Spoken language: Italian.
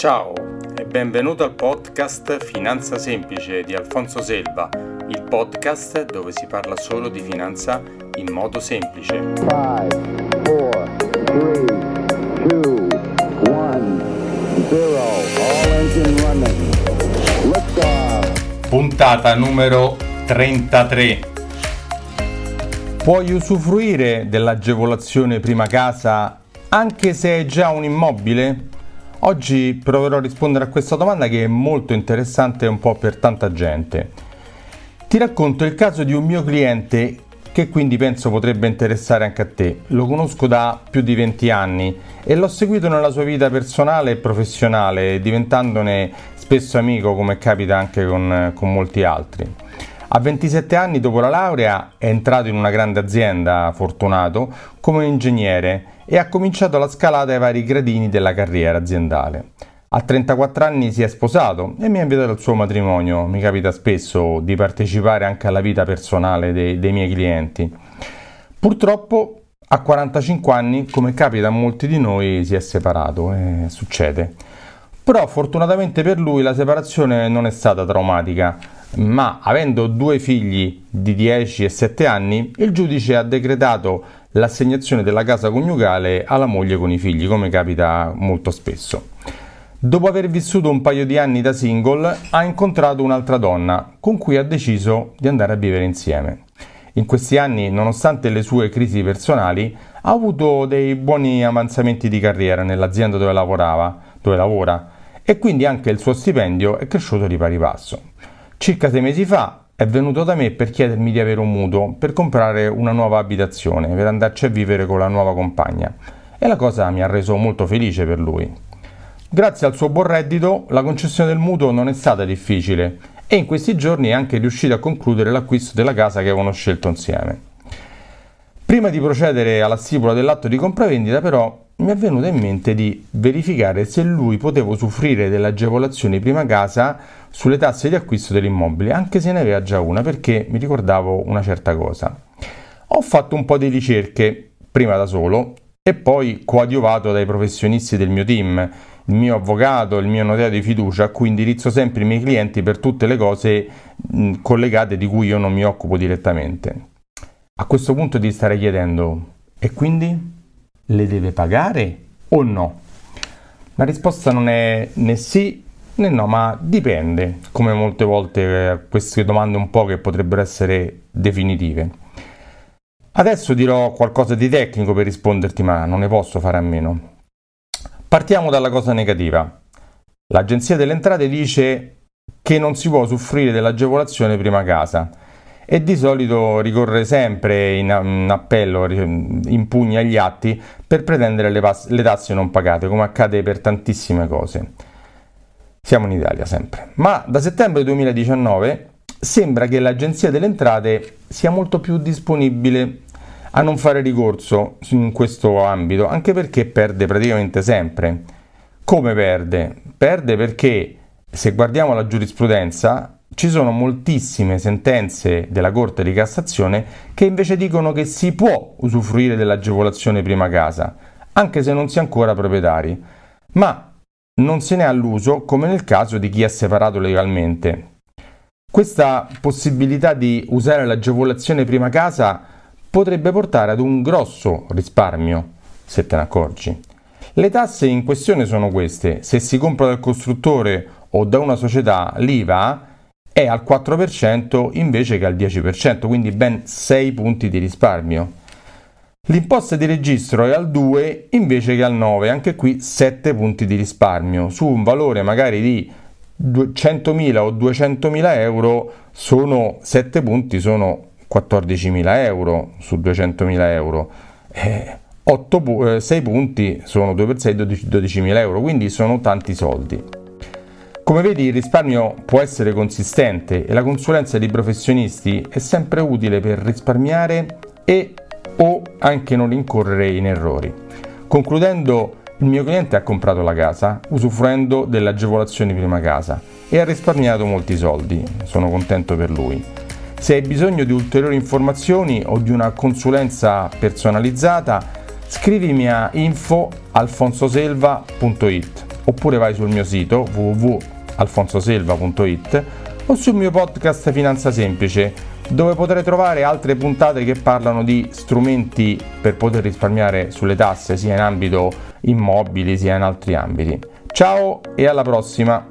Ciao e benvenuto al podcast Finanza Semplice di Alfonso Selva, il podcast dove si parla solo di finanza in modo semplice. 5, 4, 3, 2, 1, 0, all engine running. Lift Puntata numero 33. Puoi usufruire dell'agevolazione prima casa anche se è già un immobile? Oggi proverò a rispondere a questa domanda che è molto interessante un po' per tanta gente. Ti racconto il caso di un mio cliente che quindi penso potrebbe interessare anche a te. Lo conosco da più di 20 anni e l'ho seguito nella sua vita personale e professionale, diventandone spesso amico come capita anche con, con molti altri. A 27 anni dopo la laurea è entrato in una grande azienda, fortunato, come ingegnere e ha cominciato la scalata ai vari gradini della carriera aziendale. A 34 anni si è sposato e mi ha invitato al suo matrimonio. Mi capita spesso di partecipare anche alla vita personale dei, dei miei clienti. Purtroppo a 45 anni, come capita a molti di noi, si è separato e succede. Però fortunatamente per lui la separazione non è stata traumatica ma avendo due figli di 10 e 7 anni, il giudice ha decretato l'assegnazione della casa coniugale alla moglie con i figli, come capita molto spesso. Dopo aver vissuto un paio di anni da single, ha incontrato un'altra donna con cui ha deciso di andare a vivere insieme. In questi anni, nonostante le sue crisi personali, ha avuto dei buoni avanzamenti di carriera nell'azienda dove lavorava, dove lavora, e quindi anche il suo stipendio è cresciuto di pari passo. Circa sei mesi fa è venuto da me per chiedermi di avere un mutuo per comprare una nuova abitazione, per andarci a vivere con la nuova compagna e la cosa mi ha reso molto felice per lui. Grazie al suo buon reddito la concessione del mutuo non è stata difficile e in questi giorni è anche riuscito a concludere l'acquisto della casa che avevano scelto insieme. Prima di procedere alla stipula dell'atto di compravendita però mi è venuto in mente di verificare se lui poteva usufruire dell'agevolazione prima casa sulle tasse di acquisto dell'immobile, anche se ne aveva già una, perché mi ricordavo una certa cosa. Ho fatto un po' di ricerche, prima da solo, e poi coadiuvato dai professionisti del mio team, il mio avvocato, il mio notaio di fiducia, a cui indirizzo sempre i miei clienti per tutte le cose collegate di cui io non mi occupo direttamente. A questo punto ti starei chiedendo, e quindi? Le deve pagare o no? La risposta non è né sì né no, ma dipende, come molte volte eh, queste domande un po' che potrebbero essere definitive. Adesso dirò qualcosa di tecnico per risponderti, ma non ne posso fare a meno. Partiamo dalla cosa negativa. L'Agenzia delle Entrate dice che non si può soffrire dell'agevolazione prima casa e di solito ricorre sempre in, in appello, impugna gli atti per pretendere le, pas- le tasse non pagate, come accade per tantissime cose. Siamo in Italia sempre. Ma da settembre 2019 sembra che l'Agenzia delle Entrate sia molto più disponibile a non fare ricorso in questo ambito, anche perché perde praticamente sempre. Come perde? Perde perché se guardiamo la giurisprudenza ci sono moltissime sentenze della Corte di Cassazione che invece dicono che si può usufruire dell'agevolazione prima casa, anche se non si è ancora proprietari, ma non se ne ha l'uso come nel caso di chi è separato legalmente. Questa possibilità di usare l'agevolazione prima casa potrebbe portare ad un grosso risparmio, se te ne accorgi. Le tasse in questione sono queste. Se si compra dal costruttore o da una società, l'IVA è al 4% invece che al 10%, quindi ben 6 punti di risparmio. L'imposta di registro è al 2 invece che al 9, anche qui 7 punti di risparmio. Su un valore magari di 100.000 o 200.000 euro, sono 7 punti, sono 14.000 euro su 200.000 euro. Eh, 8, 6 eh, punti sono 2 per 6, 12.000 euro, quindi sono tanti soldi. Come vedi il risparmio può essere consistente e la consulenza di professionisti è sempre utile per risparmiare e o anche non incorrere in errori. Concludendo, il mio cliente ha comprato la casa usufruendo dell'agevolazione prima casa e ha risparmiato molti soldi, sono contento per lui. Se hai bisogno di ulteriori informazioni o di una consulenza personalizzata, scrivimi a info alfonsoselva.it oppure vai sul mio sito www.alfonsoselva.it o sul mio podcast Finanza Semplice, dove potrai trovare altre puntate che parlano di strumenti per poter risparmiare sulle tasse sia in ambito immobili sia in altri ambiti. Ciao e alla prossima!